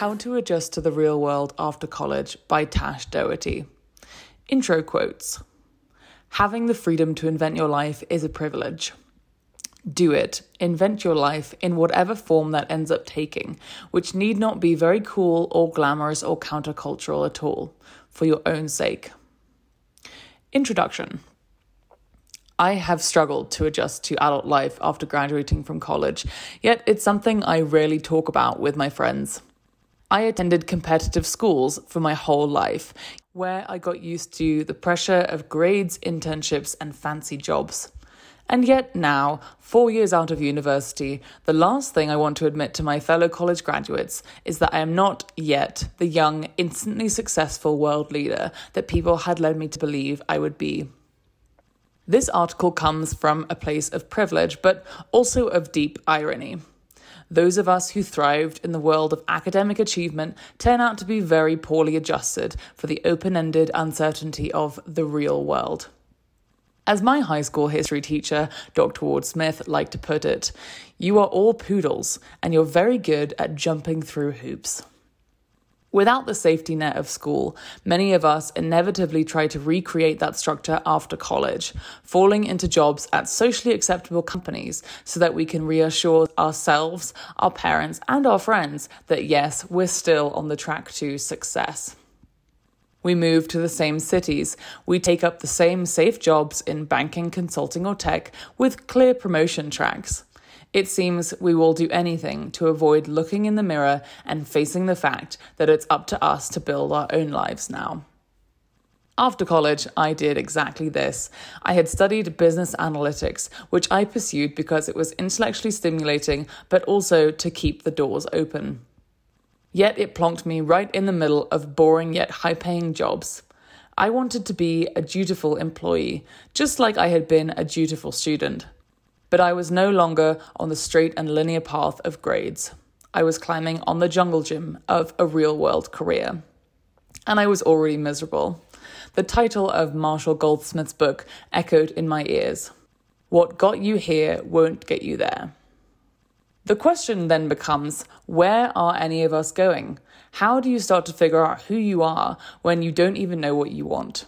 How to Adjust to the Real World After College by Tash Doherty. Intro quotes Having the freedom to invent your life is a privilege. Do it. Invent your life in whatever form that ends up taking, which need not be very cool or glamorous or countercultural at all, for your own sake. Introduction I have struggled to adjust to adult life after graduating from college, yet it's something I rarely talk about with my friends. I attended competitive schools for my whole life, where I got used to the pressure of grades, internships, and fancy jobs. And yet, now, four years out of university, the last thing I want to admit to my fellow college graduates is that I am not yet the young, instantly successful world leader that people had led me to believe I would be. This article comes from a place of privilege, but also of deep irony. Those of us who thrived in the world of academic achievement turn out to be very poorly adjusted for the open ended uncertainty of the real world. As my high school history teacher, Dr. Ward Smith, liked to put it, you are all poodles and you're very good at jumping through hoops. Without the safety net of school, many of us inevitably try to recreate that structure after college, falling into jobs at socially acceptable companies so that we can reassure ourselves, our parents, and our friends that yes, we're still on the track to success. We move to the same cities. We take up the same safe jobs in banking, consulting, or tech with clear promotion tracks. It seems we will do anything to avoid looking in the mirror and facing the fact that it's up to us to build our own lives now. After college, I did exactly this. I had studied business analytics, which I pursued because it was intellectually stimulating, but also to keep the doors open. Yet it plonked me right in the middle of boring yet high paying jobs. I wanted to be a dutiful employee, just like I had been a dutiful student. But I was no longer on the straight and linear path of grades. I was climbing on the jungle gym of a real world career. And I was already miserable. The title of Marshall Goldsmith's book echoed in my ears What got you here won't get you there. The question then becomes where are any of us going? How do you start to figure out who you are when you don't even know what you want?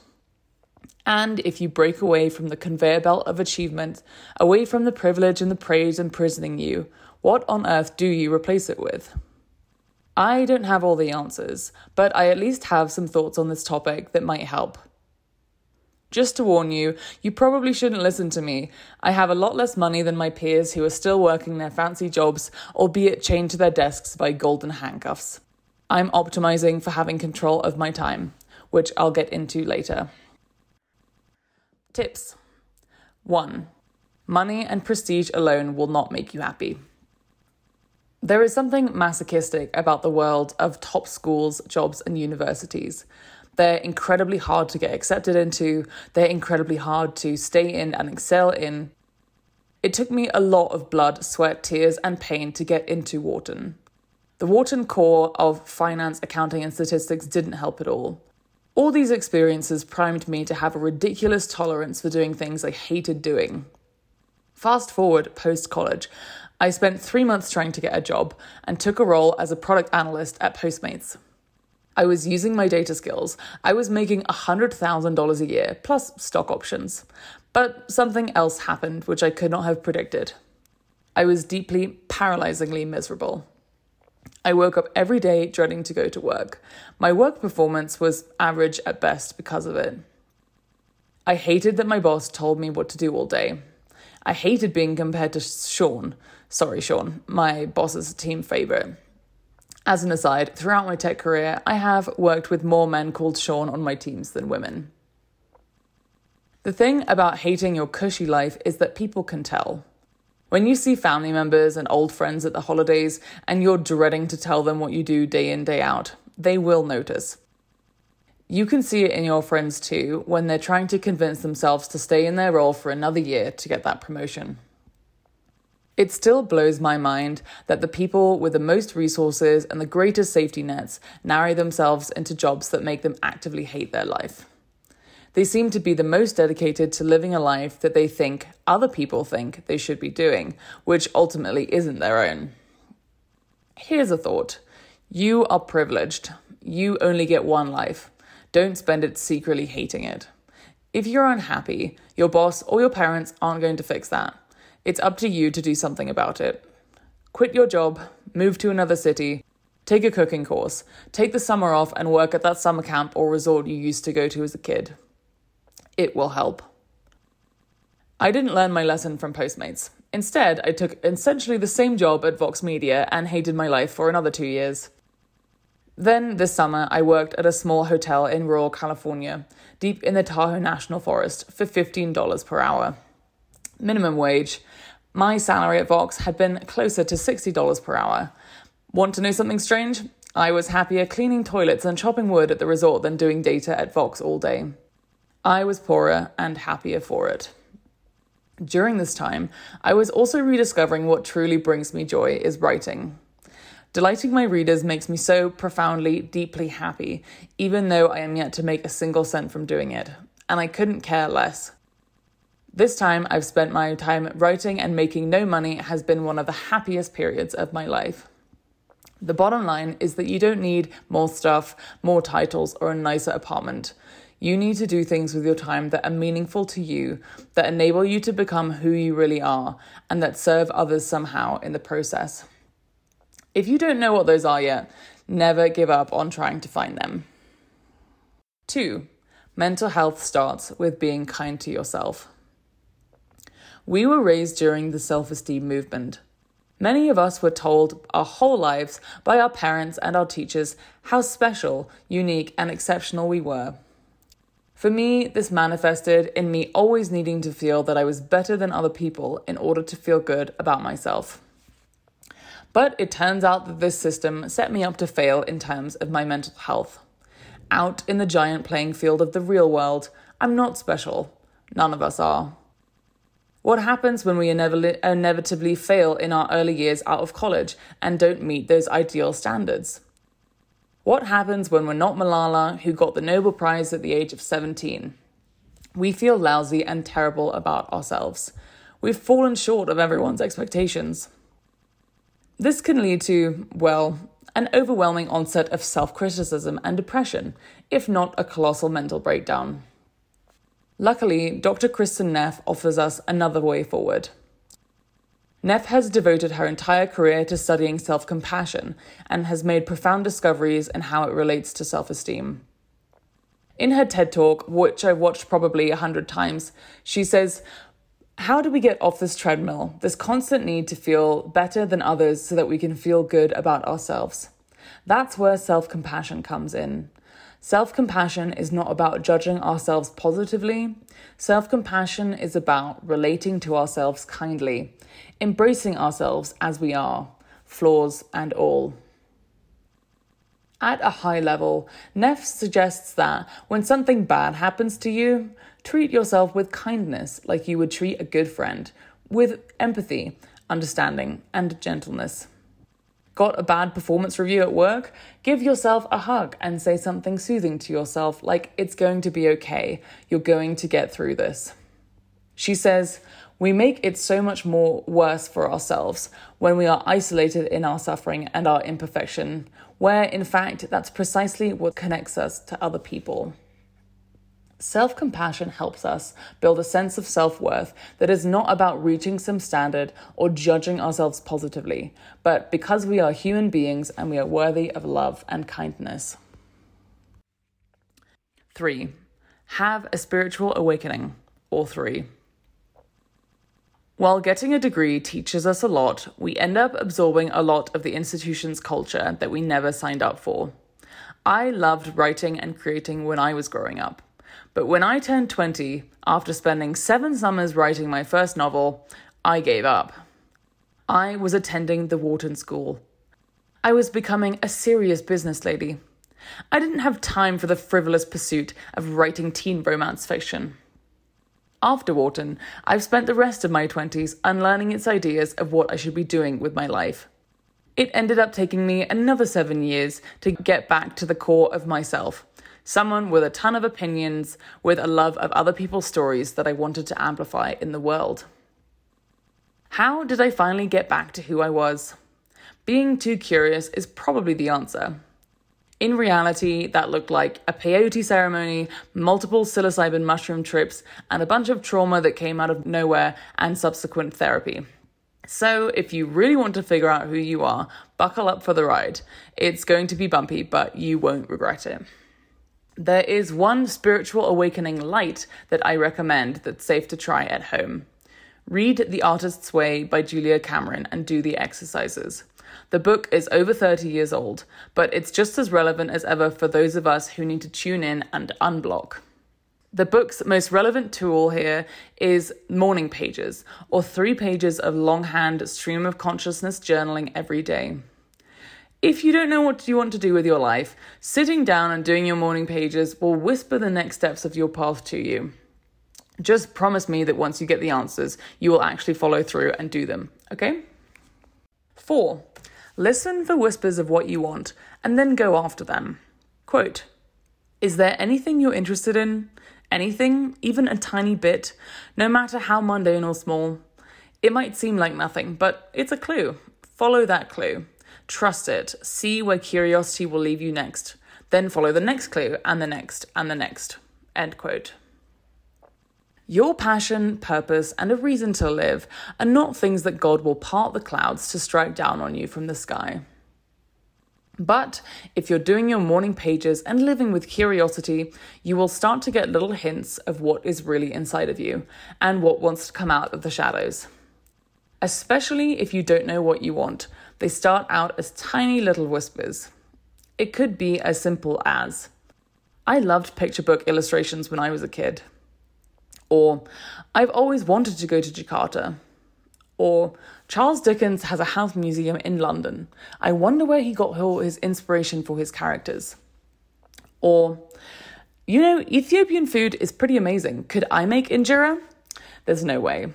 And if you break away from the conveyor belt of achievement, away from the privilege and the praise imprisoning you, what on earth do you replace it with? I don't have all the answers, but I at least have some thoughts on this topic that might help. Just to warn you, you probably shouldn't listen to me. I have a lot less money than my peers who are still working their fancy jobs, albeit chained to their desks by golden handcuffs. I'm optimizing for having control of my time, which I'll get into later. Tips 1. Money and prestige alone will not make you happy. There is something masochistic about the world of top schools, jobs, and universities. They're incredibly hard to get accepted into, they're incredibly hard to stay in and excel in. It took me a lot of blood, sweat, tears, and pain to get into Wharton. The Wharton core of finance, accounting, and statistics didn't help at all. All these experiences primed me to have a ridiculous tolerance for doing things I hated doing. Fast forward post college, I spent three months trying to get a job and took a role as a product analyst at Postmates. I was using my data skills. I was making $100,000 a year, plus stock options. But something else happened which I could not have predicted. I was deeply, paralyzingly miserable. I woke up every day dreading to go to work. My work performance was average at best because of it. I hated that my boss told me what to do all day. I hated being compared to Sean. Sorry, Sean, my boss's team favorite. As an aside, throughout my tech career, I have worked with more men called Sean on my teams than women. The thing about hating your cushy life is that people can tell. When you see family members and old friends at the holidays and you're dreading to tell them what you do day in, day out, they will notice. You can see it in your friends too when they're trying to convince themselves to stay in their role for another year to get that promotion. It still blows my mind that the people with the most resources and the greatest safety nets narrow themselves into jobs that make them actively hate their life. They seem to be the most dedicated to living a life that they think other people think they should be doing, which ultimately isn't their own. Here's a thought You are privileged. You only get one life. Don't spend it secretly hating it. If you're unhappy, your boss or your parents aren't going to fix that. It's up to you to do something about it. Quit your job, move to another city, take a cooking course, take the summer off and work at that summer camp or resort you used to go to as a kid. It will help. I didn't learn my lesson from Postmates. Instead, I took essentially the same job at Vox Media and hated my life for another two years. Then, this summer, I worked at a small hotel in rural California, deep in the Tahoe National Forest, for $15 per hour. Minimum wage. My salary at Vox had been closer to $60 per hour. Want to know something strange? I was happier cleaning toilets and chopping wood at the resort than doing data at Vox all day. I was poorer and happier for it. During this time, I was also rediscovering what truly brings me joy is writing. Delighting my readers makes me so profoundly, deeply happy, even though I am yet to make a single cent from doing it, and I couldn't care less. This time I've spent my time writing and making no money has been one of the happiest periods of my life. The bottom line is that you don't need more stuff, more titles, or a nicer apartment. You need to do things with your time that are meaningful to you, that enable you to become who you really are, and that serve others somehow in the process. If you don't know what those are yet, never give up on trying to find them. Two, mental health starts with being kind to yourself. We were raised during the self esteem movement. Many of us were told our whole lives by our parents and our teachers how special, unique, and exceptional we were. For me, this manifested in me always needing to feel that I was better than other people in order to feel good about myself. But it turns out that this system set me up to fail in terms of my mental health. Out in the giant playing field of the real world, I'm not special. None of us are. What happens when we inevitably fail in our early years out of college and don't meet those ideal standards? What happens when we're not Malala, who got the Nobel Prize at the age of 17? We feel lousy and terrible about ourselves. We've fallen short of everyone's expectations. This can lead to, well, an overwhelming onset of self criticism and depression, if not a colossal mental breakdown. Luckily, Dr. Kristin Neff offers us another way forward. Neff has devoted her entire career to studying self compassion and has made profound discoveries in how it relates to self esteem. In her TED talk, which I've watched probably a hundred times, she says, How do we get off this treadmill, this constant need to feel better than others so that we can feel good about ourselves? That's where self compassion comes in. Self compassion is not about judging ourselves positively. Self compassion is about relating to ourselves kindly, embracing ourselves as we are, flaws and all. At a high level, Neff suggests that when something bad happens to you, treat yourself with kindness like you would treat a good friend, with empathy, understanding, and gentleness. Got a bad performance review at work? Give yourself a hug and say something soothing to yourself, like it's going to be okay, you're going to get through this. She says, We make it so much more worse for ourselves when we are isolated in our suffering and our imperfection, where in fact that's precisely what connects us to other people. Self compassion helps us build a sense of self worth that is not about reaching some standard or judging ourselves positively, but because we are human beings and we are worthy of love and kindness. 3. Have a spiritual awakening, or 3. While getting a degree teaches us a lot, we end up absorbing a lot of the institution's culture that we never signed up for. I loved writing and creating when I was growing up. But when I turned 20, after spending seven summers writing my first novel, I gave up. I was attending the Wharton School. I was becoming a serious business lady. I didn't have time for the frivolous pursuit of writing teen romance fiction. After Wharton, I've spent the rest of my 20s unlearning its ideas of what I should be doing with my life. It ended up taking me another seven years to get back to the core of myself someone with a ton of opinions, with a love of other people's stories that I wanted to amplify in the world. How did I finally get back to who I was? Being too curious is probably the answer. In reality, that looked like a peyote ceremony, multiple psilocybin mushroom trips, and a bunch of trauma that came out of nowhere and subsequent therapy. So, if you really want to figure out who you are, buckle up for the ride. It's going to be bumpy, but you won't regret it. There is one spiritual awakening light that I recommend that's safe to try at home. Read The Artist's Way by Julia Cameron and do the exercises. The book is over 30 years old, but it's just as relevant as ever for those of us who need to tune in and unblock. The book's most relevant tool here is morning pages, or three pages of longhand stream of consciousness journaling every day. If you don't know what you want to do with your life, sitting down and doing your morning pages will whisper the next steps of your path to you. Just promise me that once you get the answers, you will actually follow through and do them, okay? Four, listen for whispers of what you want and then go after them. Quote Is there anything you're interested in? Anything, even a tiny bit, no matter how mundane or small? It might seem like nothing, but it's a clue. Follow that clue. Trust it. See where curiosity will leave you next. Then follow the next clue and the next and the next. End quote. Your passion, purpose, and a reason to live are not things that God will part the clouds to strike down on you from the sky. But if you're doing your morning pages and living with curiosity, you will start to get little hints of what is really inside of you and what wants to come out of the shadows. Especially if you don't know what you want, they start out as tiny little whispers. It could be as simple as I loved picture book illustrations when I was a kid. Or, I've always wanted to go to Jakarta. Or, Charles Dickens has a house museum in London. I wonder where he got his inspiration for his characters. Or, you know, Ethiopian food is pretty amazing. Could I make injera? There's no way.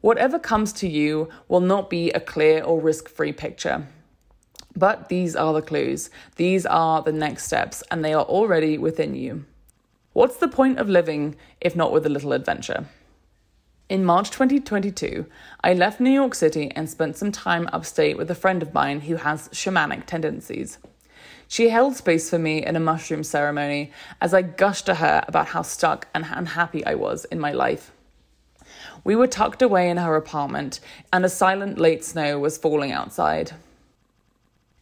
Whatever comes to you will not be a clear or risk free picture. But these are the clues, these are the next steps, and they are already within you. What's the point of living if not with a little adventure? In March 2022, I left New York City and spent some time upstate with a friend of mine who has shamanic tendencies. She held space for me in a mushroom ceremony as I gushed to her about how stuck and unhappy I was in my life. We were tucked away in her apartment, and a silent late snow was falling outside.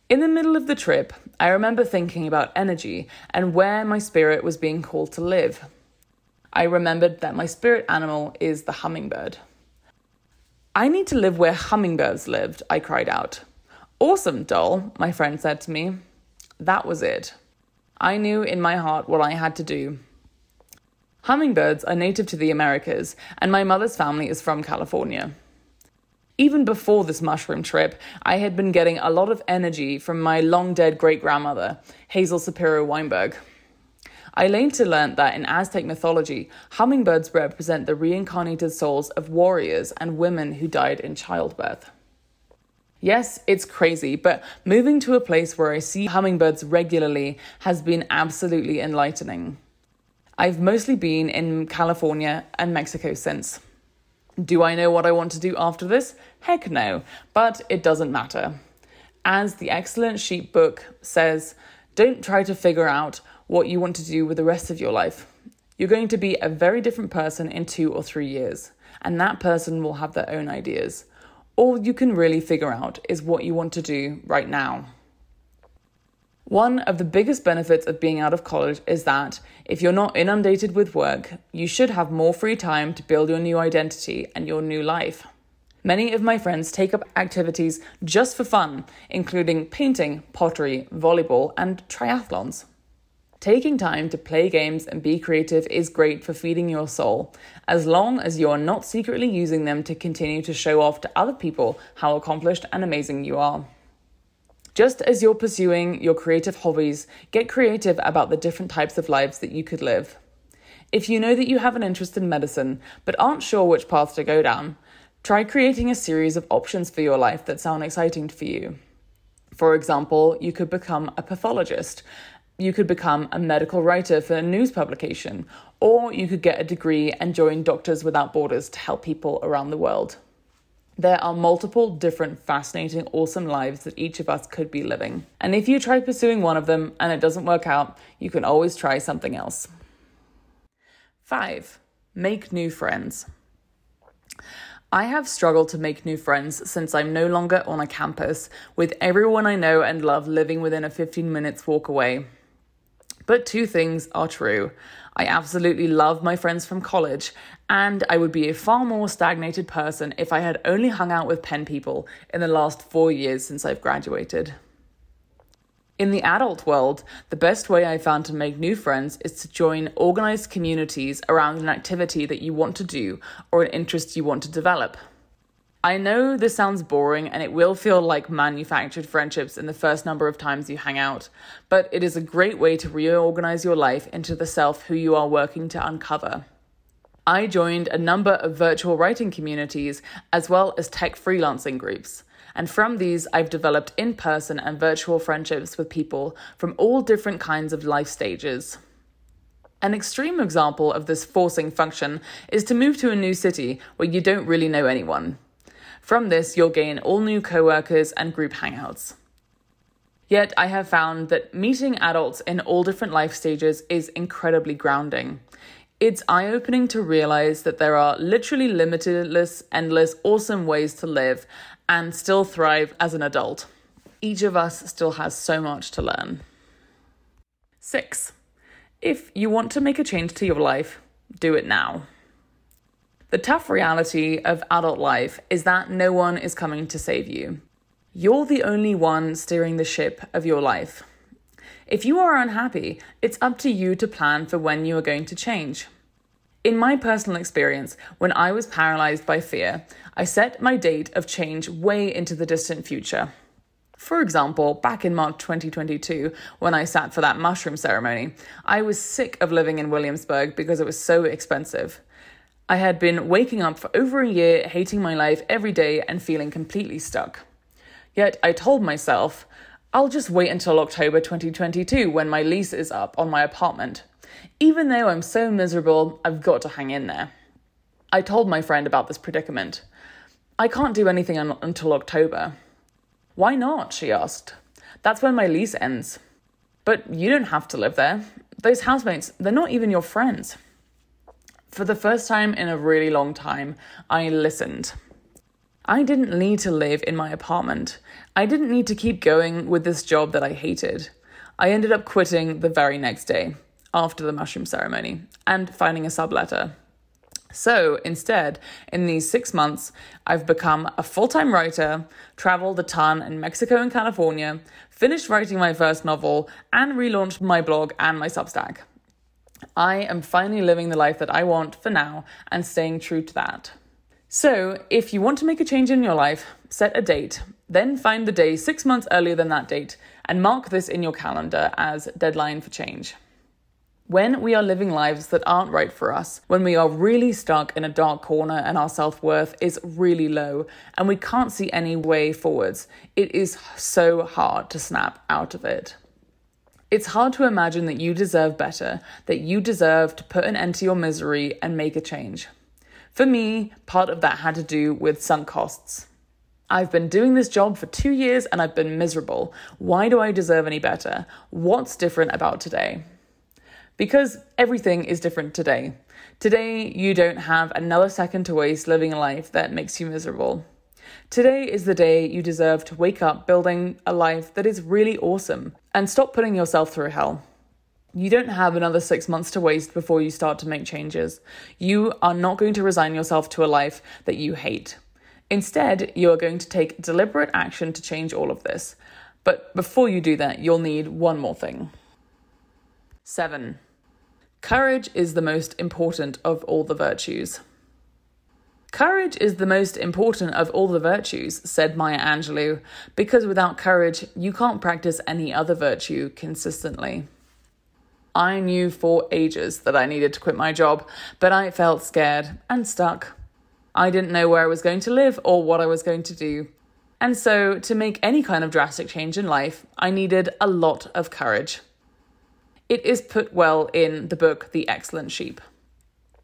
In the middle of the trip, I remember thinking about energy and where my spirit was being called to live. I remembered that my spirit animal is the hummingbird. I need to live where hummingbirds lived, I cried out. Awesome, doll, my friend said to me. That was it. I knew in my heart what I had to do. Hummingbirds are native to the Americas, and my mother's family is from California. Even before this mushroom trip, I had been getting a lot of energy from my long dead great grandmother, Hazel Sapiro Weinberg. I later learned that in Aztec mythology, hummingbirds represent the reincarnated souls of warriors and women who died in childbirth. Yes, it's crazy, but moving to a place where I see hummingbirds regularly has been absolutely enlightening. I've mostly been in California and Mexico since. Do I know what I want to do after this? Heck no, but it doesn't matter. As the excellent sheep book says, don't try to figure out what you want to do with the rest of your life. You're going to be a very different person in two or three years, and that person will have their own ideas. All you can really figure out is what you want to do right now. One of the biggest benefits of being out of college is that if you're not inundated with work, you should have more free time to build your new identity and your new life. Many of my friends take up activities just for fun, including painting, pottery, volleyball, and triathlons. Taking time to play games and be creative is great for feeding your soul, as long as you are not secretly using them to continue to show off to other people how accomplished and amazing you are. Just as you're pursuing your creative hobbies, get creative about the different types of lives that you could live. If you know that you have an interest in medicine but aren't sure which path to go down, try creating a series of options for your life that sound exciting for you. For example, you could become a pathologist, you could become a medical writer for a news publication, or you could get a degree and join Doctors Without Borders to help people around the world. There are multiple different, fascinating, awesome lives that each of us could be living. And if you try pursuing one of them and it doesn't work out, you can always try something else. Five, make new friends. I have struggled to make new friends since I'm no longer on a campus, with everyone I know and love living within a 15 minutes walk away. But two things are true. I absolutely love my friends from college, and I would be a far more stagnated person if I had only hung out with pen people in the last four years since I've graduated. In the adult world, the best way I found to make new friends is to join organized communities around an activity that you want to do or an interest you want to develop. I know this sounds boring and it will feel like manufactured friendships in the first number of times you hang out, but it is a great way to reorganize your life into the self who you are working to uncover. I joined a number of virtual writing communities as well as tech freelancing groups. And from these, I've developed in person and virtual friendships with people from all different kinds of life stages. An extreme example of this forcing function is to move to a new city where you don't really know anyone. From this, you'll gain all new coworkers and group hangouts. Yet, I have found that meeting adults in all different life stages is incredibly grounding. It's eye opening to realize that there are literally limitless, endless, awesome ways to live and still thrive as an adult. Each of us still has so much to learn. Six, if you want to make a change to your life, do it now. The tough reality of adult life is that no one is coming to save you. You're the only one steering the ship of your life. If you are unhappy, it's up to you to plan for when you are going to change. In my personal experience, when I was paralyzed by fear, I set my date of change way into the distant future. For example, back in March 2022, when I sat for that mushroom ceremony, I was sick of living in Williamsburg because it was so expensive. I had been waking up for over a year, hating my life every day and feeling completely stuck. Yet I told myself, I'll just wait until October 2022 when my lease is up on my apartment. Even though I'm so miserable, I've got to hang in there. I told my friend about this predicament. I can't do anything un- until October. Why not? she asked. That's when my lease ends. But you don't have to live there. Those housemates, they're not even your friends. For the first time in a really long time, I listened. I didn't need to live in my apartment. I didn't need to keep going with this job that I hated. I ended up quitting the very next day after the mushroom ceremony and finding a subletter. So instead, in these six months, I've become a full time writer, traveled a ton in Mexico and California, finished writing my first novel, and relaunched my blog and my Substack. I am finally living the life that I want for now and staying true to that. So, if you want to make a change in your life, set a date, then find the day six months earlier than that date and mark this in your calendar as deadline for change. When we are living lives that aren't right for us, when we are really stuck in a dark corner and our self worth is really low and we can't see any way forwards, it is so hard to snap out of it. It's hard to imagine that you deserve better, that you deserve to put an end to your misery and make a change. For me, part of that had to do with sunk costs. I've been doing this job for two years and I've been miserable. Why do I deserve any better? What's different about today? Because everything is different today. Today, you don't have another second to waste living a life that makes you miserable. Today is the day you deserve to wake up building a life that is really awesome and stop putting yourself through hell. You don't have another six months to waste before you start to make changes. You are not going to resign yourself to a life that you hate. Instead, you are going to take deliberate action to change all of this. But before you do that, you'll need one more thing. Seven. Courage is the most important of all the virtues. Courage is the most important of all the virtues, said Maya Angelou, because without courage, you can't practice any other virtue consistently. I knew for ages that I needed to quit my job, but I felt scared and stuck. I didn't know where I was going to live or what I was going to do. And so, to make any kind of drastic change in life, I needed a lot of courage. It is put well in the book The Excellent Sheep.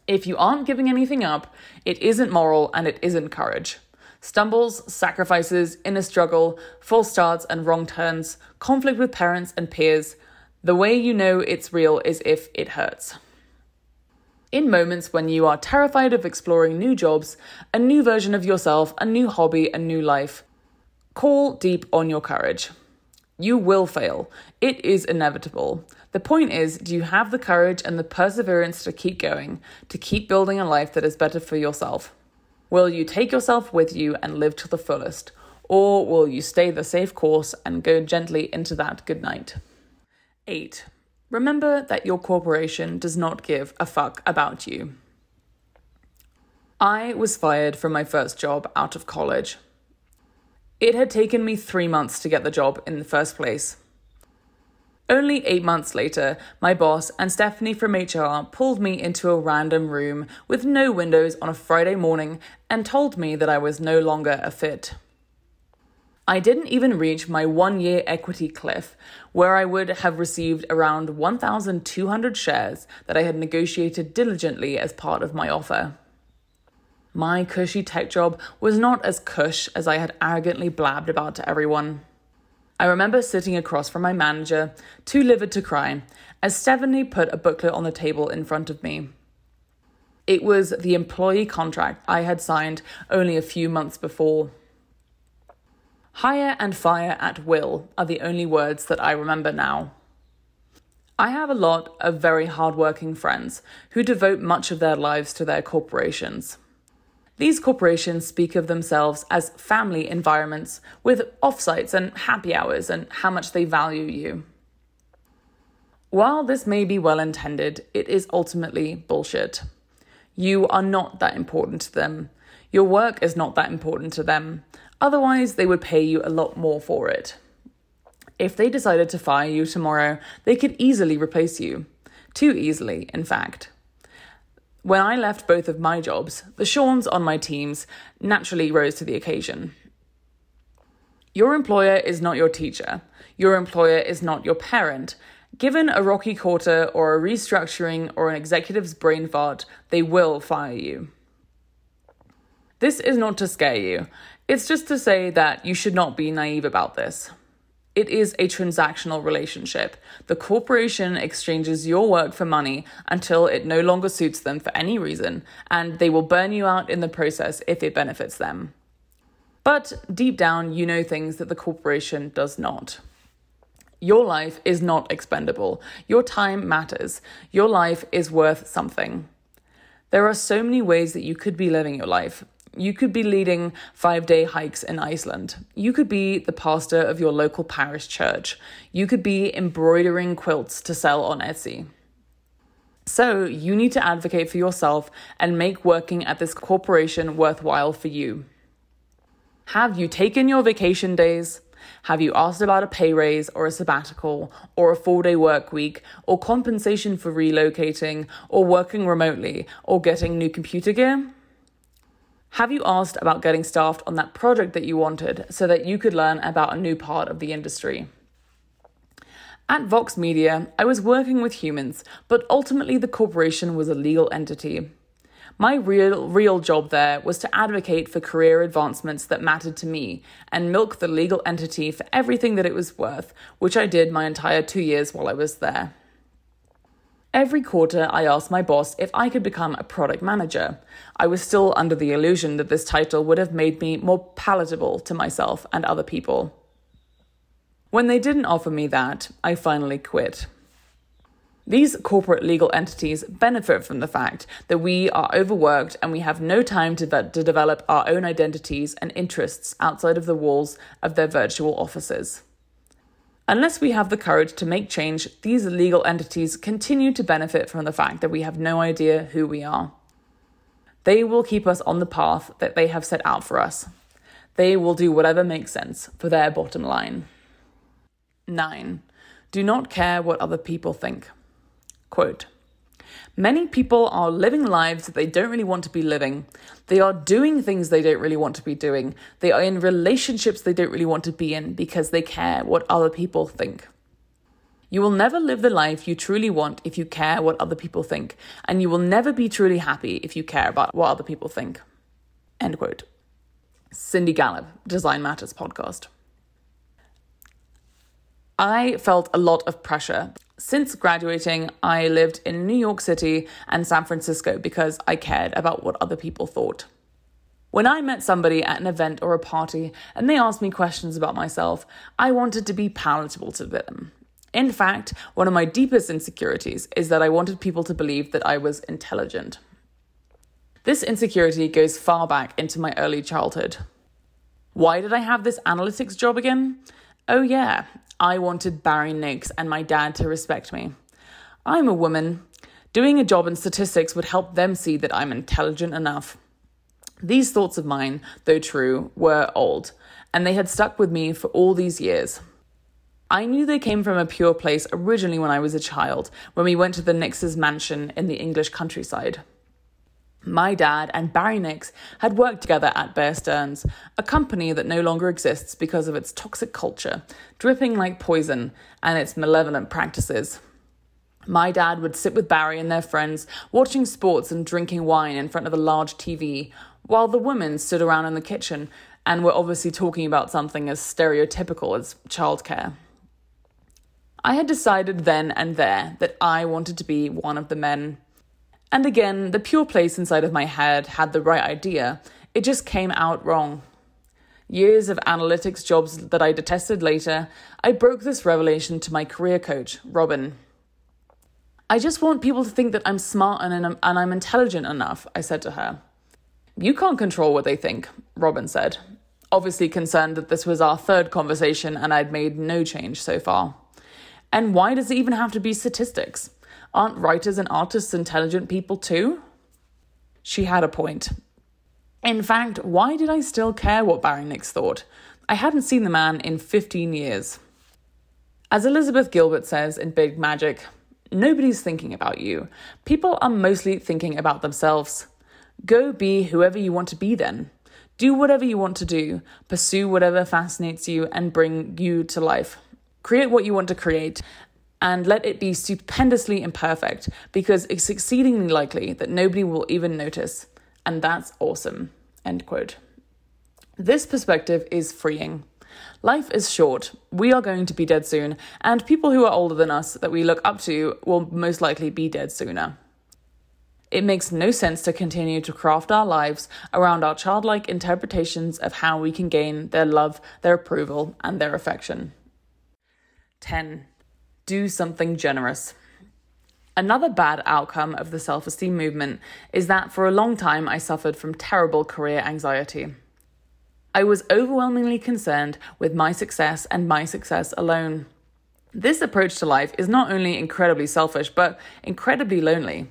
If you aren't giving anything up, it isn't moral and it isn't courage. Stumbles, sacrifices, inner struggle, false starts and wrong turns, conflict with parents and peers. The way you know it's real is if it hurts. In moments when you are terrified of exploring new jobs, a new version of yourself, a new hobby, a new life, call deep on your courage. You will fail. It is inevitable. The point is do you have the courage and the perseverance to keep going, to keep building a life that is better for yourself? Will you take yourself with you and live to the fullest? Or will you stay the safe course and go gently into that good night? 8. Remember that your corporation does not give a fuck about you. I was fired from my first job out of college. It had taken me three months to get the job in the first place. Only eight months later, my boss and Stephanie from HR pulled me into a random room with no windows on a Friday morning and told me that I was no longer a fit. I didn't even reach my one year equity cliff, where I would have received around 1,200 shares that I had negotiated diligently as part of my offer. My cushy tech job was not as cush as I had arrogantly blabbed about to everyone. I remember sitting across from my manager, too livid to cry, as Stephanie put a booklet on the table in front of me. It was the employee contract I had signed only a few months before. Hire and fire at will are the only words that I remember now. I have a lot of very hardworking friends who devote much of their lives to their corporations. These corporations speak of themselves as family environments with offsites and happy hours and how much they value you. While this may be well intended, it is ultimately bullshit. You are not that important to them. Your work is not that important to them. Otherwise, they would pay you a lot more for it. If they decided to fire you tomorrow, they could easily replace you. Too easily, in fact. When I left both of my jobs, the Seans on my teams naturally rose to the occasion. Your employer is not your teacher. Your employer is not your parent. Given a rocky quarter or a restructuring or an executive's brain fart, they will fire you. This is not to scare you, it's just to say that you should not be naive about this. It is a transactional relationship. The corporation exchanges your work for money until it no longer suits them for any reason, and they will burn you out in the process if it benefits them. But deep down, you know things that the corporation does not. Your life is not expendable. Your time matters. Your life is worth something. There are so many ways that you could be living your life, you could be leading five day hikes in Iceland. You could be the pastor of your local parish church. You could be embroidering quilts to sell on Etsy. So, you need to advocate for yourself and make working at this corporation worthwhile for you. Have you taken your vacation days? Have you asked about a pay raise or a sabbatical or a four day work week or compensation for relocating or working remotely or getting new computer gear? Have you asked about getting staffed on that project that you wanted so that you could learn about a new part of the industry? At Vox Media, I was working with humans, but ultimately the corporation was a legal entity. My real, real job there was to advocate for career advancements that mattered to me and milk the legal entity for everything that it was worth, which I did my entire two years while I was there. Every quarter, I asked my boss if I could become a product manager. I was still under the illusion that this title would have made me more palatable to myself and other people. When they didn't offer me that, I finally quit. These corporate legal entities benefit from the fact that we are overworked and we have no time to, to develop our own identities and interests outside of the walls of their virtual offices. Unless we have the courage to make change, these legal entities continue to benefit from the fact that we have no idea who we are. They will keep us on the path that they have set out for us. They will do whatever makes sense for their bottom line. 9. Do not care what other people think. Quote Many people are living lives that they don't really want to be living. They are doing things they don't really want to be doing. They are in relationships they don't really want to be in because they care what other people think. You will never live the life you truly want if you care what other people think, and you will never be truly happy if you care about what other people think. End quote. Cindy Gallop, Design Matters podcast. I felt a lot of pressure. Since graduating, I lived in New York City and San Francisco because I cared about what other people thought. When I met somebody at an event or a party and they asked me questions about myself, I wanted to be palatable to them. In fact, one of my deepest insecurities is that I wanted people to believe that I was intelligent. This insecurity goes far back into my early childhood. Why did I have this analytics job again? Oh, yeah, I wanted Barry Nix and my dad to respect me. I'm a woman. Doing a job in statistics would help them see that I'm intelligent enough. These thoughts of mine, though true, were old, and they had stuck with me for all these years. I knew they came from a pure place originally when I was a child, when we went to the Nix's mansion in the English countryside. My dad and Barry Nix had worked together at Bear Stearns, a company that no longer exists because of its toxic culture, dripping like poison, and its malevolent practices. My dad would sit with Barry and their friends, watching sports and drinking wine in front of a large TV, while the women stood around in the kitchen and were obviously talking about something as stereotypical as childcare. I had decided then and there that I wanted to be one of the men. And again, the pure place inside of my head had the right idea, it just came out wrong. Years of analytics jobs that I detested later, I broke this revelation to my career coach, Robin. I just want people to think that I'm smart and, and I'm intelligent enough, I said to her. You can't control what they think, Robin said, obviously concerned that this was our third conversation and I'd made no change so far. And why does it even have to be statistics? Aren't writers and artists intelligent people too? She had a point. In fact, why did I still care what Barry Nix thought? I hadn't seen the man in 15 years. As Elizabeth Gilbert says in Big Magic, nobody's thinking about you. People are mostly thinking about themselves. Go be whoever you want to be then. Do whatever you want to do, pursue whatever fascinates you and bring you to life. Create what you want to create and let it be stupendously imperfect because it's exceedingly likely that nobody will even notice. And that's awesome. End quote. This perspective is freeing. Life is short. We are going to be dead soon, and people who are older than us that we look up to will most likely be dead sooner. It makes no sense to continue to craft our lives around our childlike interpretations of how we can gain their love, their approval, and their affection. 10. Do something generous. Another bad outcome of the self esteem movement is that for a long time I suffered from terrible career anxiety. I was overwhelmingly concerned with my success and my success alone. This approach to life is not only incredibly selfish, but incredibly lonely.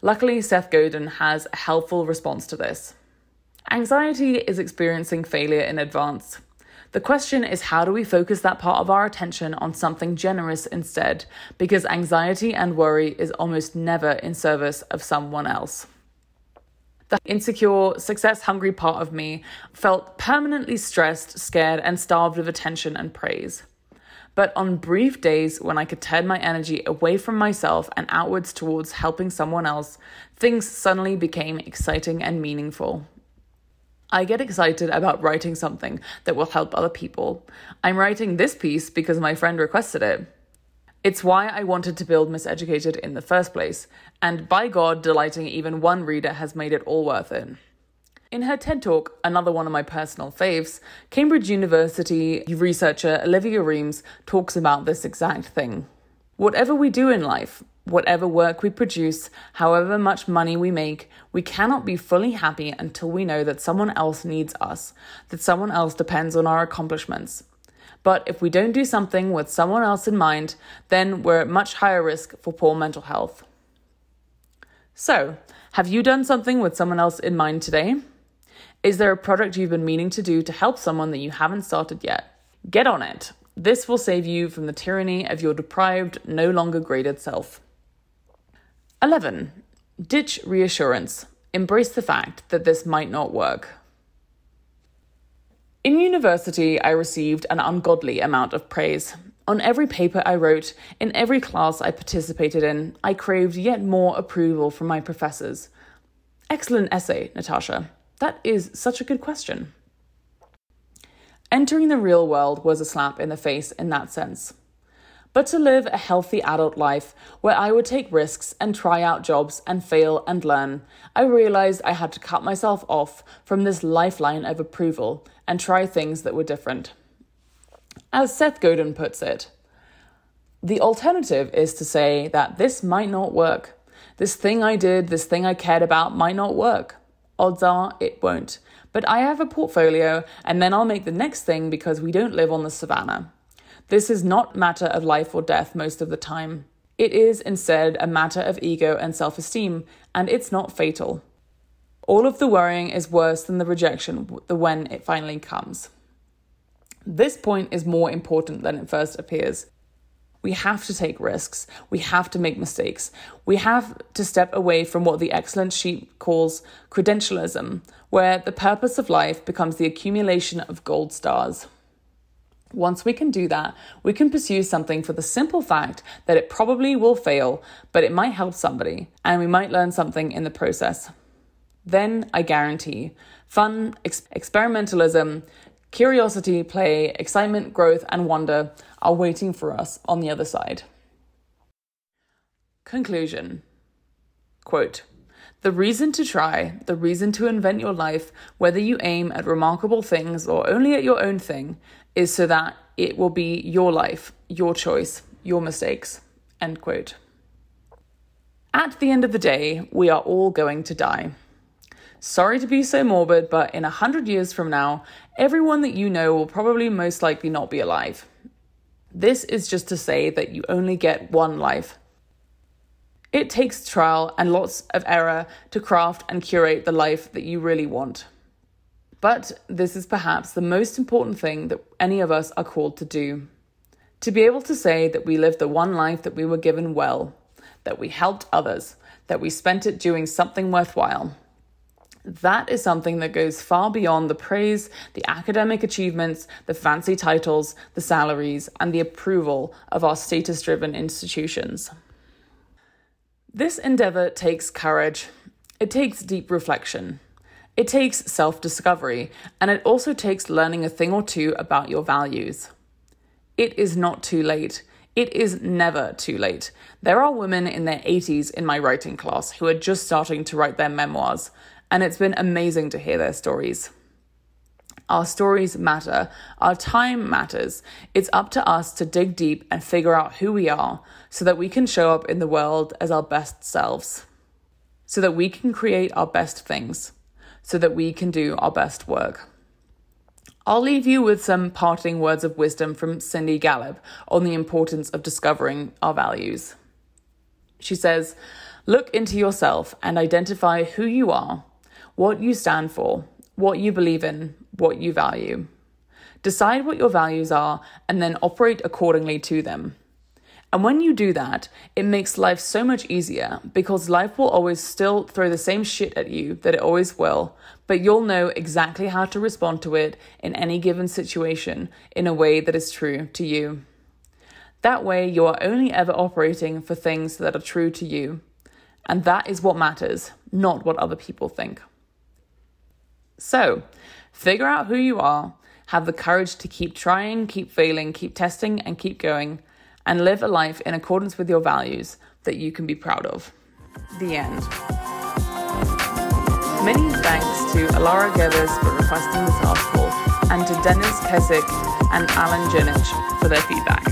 Luckily, Seth Godin has a helpful response to this. Anxiety is experiencing failure in advance. The question is how do we focus that part of our attention on something generous instead? Because anxiety and worry is almost never in service of someone else. The insecure, success hungry part of me felt permanently stressed, scared, and starved of attention and praise. But on brief days when I could turn my energy away from myself and outwards towards helping someone else, things suddenly became exciting and meaningful. I get excited about writing something that will help other people. I'm writing this piece because my friend requested it. It's why I wanted to build Miseducated in the first place, and by God, delighting even one reader has made it all worth it. In her TED Talk, another one of my personal faves, Cambridge University researcher Olivia Remes talks about this exact thing. Whatever we do in life, whatever work we produce, however much money we make, we cannot be fully happy until we know that someone else needs us, that someone else depends on our accomplishments. But if we don't do something with someone else in mind, then we're at much higher risk for poor mental health. So, have you done something with someone else in mind today? Is there a project you've been meaning to do to help someone that you haven't started yet? Get on it. This will save you from the tyranny of your deprived, no longer graded self. 11. Ditch reassurance. Embrace the fact that this might not work. In university, I received an ungodly amount of praise. On every paper I wrote, in every class I participated in, I craved yet more approval from my professors. Excellent essay, Natasha. That is such a good question. Entering the real world was a slap in the face in that sense. But to live a healthy adult life where I would take risks and try out jobs and fail and learn, I realized I had to cut myself off from this lifeline of approval and try things that were different. As Seth Godin puts it, the alternative is to say that this might not work. This thing I did, this thing I cared about might not work. Odds are it won't. But I have a portfolio and then I'll make the next thing because we don't live on the savannah. This is not matter of life or death most of the time. It is instead a matter of ego and self esteem, and it's not fatal. All of the worrying is worse than the rejection the when it finally comes. This point is more important than it first appears. We have to take risks. We have to make mistakes. We have to step away from what the excellent sheep calls credentialism, where the purpose of life becomes the accumulation of gold stars. Once we can do that, we can pursue something for the simple fact that it probably will fail, but it might help somebody, and we might learn something in the process. Then I guarantee fun, ex- experimentalism, curiosity, play, excitement, growth, and wonder are waiting for us on the other side. Conclusion Quote The reason to try, the reason to invent your life, whether you aim at remarkable things or only at your own thing, is so that it will be your life, your choice, your mistakes. End quote. At the end of the day, we are all going to die. Sorry to be so morbid, but in a hundred years from now, everyone that you know will probably most likely not be alive. This is just to say that you only get one life. It takes trial and lots of error to craft and curate the life that you really want. But this is perhaps the most important thing that any of us are called to do. To be able to say that we lived the one life that we were given well, that we helped others, that we spent it doing something worthwhile. That is something that goes far beyond the praise, the academic achievements, the fancy titles, the salaries, and the approval of our status driven institutions. This endeavor takes courage, it takes deep reflection, it takes self discovery, and it also takes learning a thing or two about your values. It is not too late. It is never too late. There are women in their 80s in my writing class who are just starting to write their memoirs, and it's been amazing to hear their stories. Our stories matter. Our time matters. It's up to us to dig deep and figure out who we are so that we can show up in the world as our best selves, so that we can create our best things, so that we can do our best work. I'll leave you with some parting words of wisdom from Cindy Gallop on the importance of discovering our values. She says, Look into yourself and identify who you are what you stand for, what you believe in, what you value. Decide what your values are and then operate accordingly to them. And when you do that, it makes life so much easier because life will always still throw the same shit at you that it always will, but you'll know exactly how to respond to it in any given situation in a way that is true to you. That way, you are only ever operating for things that are true to you. And that is what matters, not what other people think. So, figure out who you are, have the courage to keep trying, keep failing, keep testing, and keep going, and live a life in accordance with your values that you can be proud of. The end. Many thanks to Alara Gevers for requesting this article, and to Dennis Keswick and Alan Jinich for their feedback.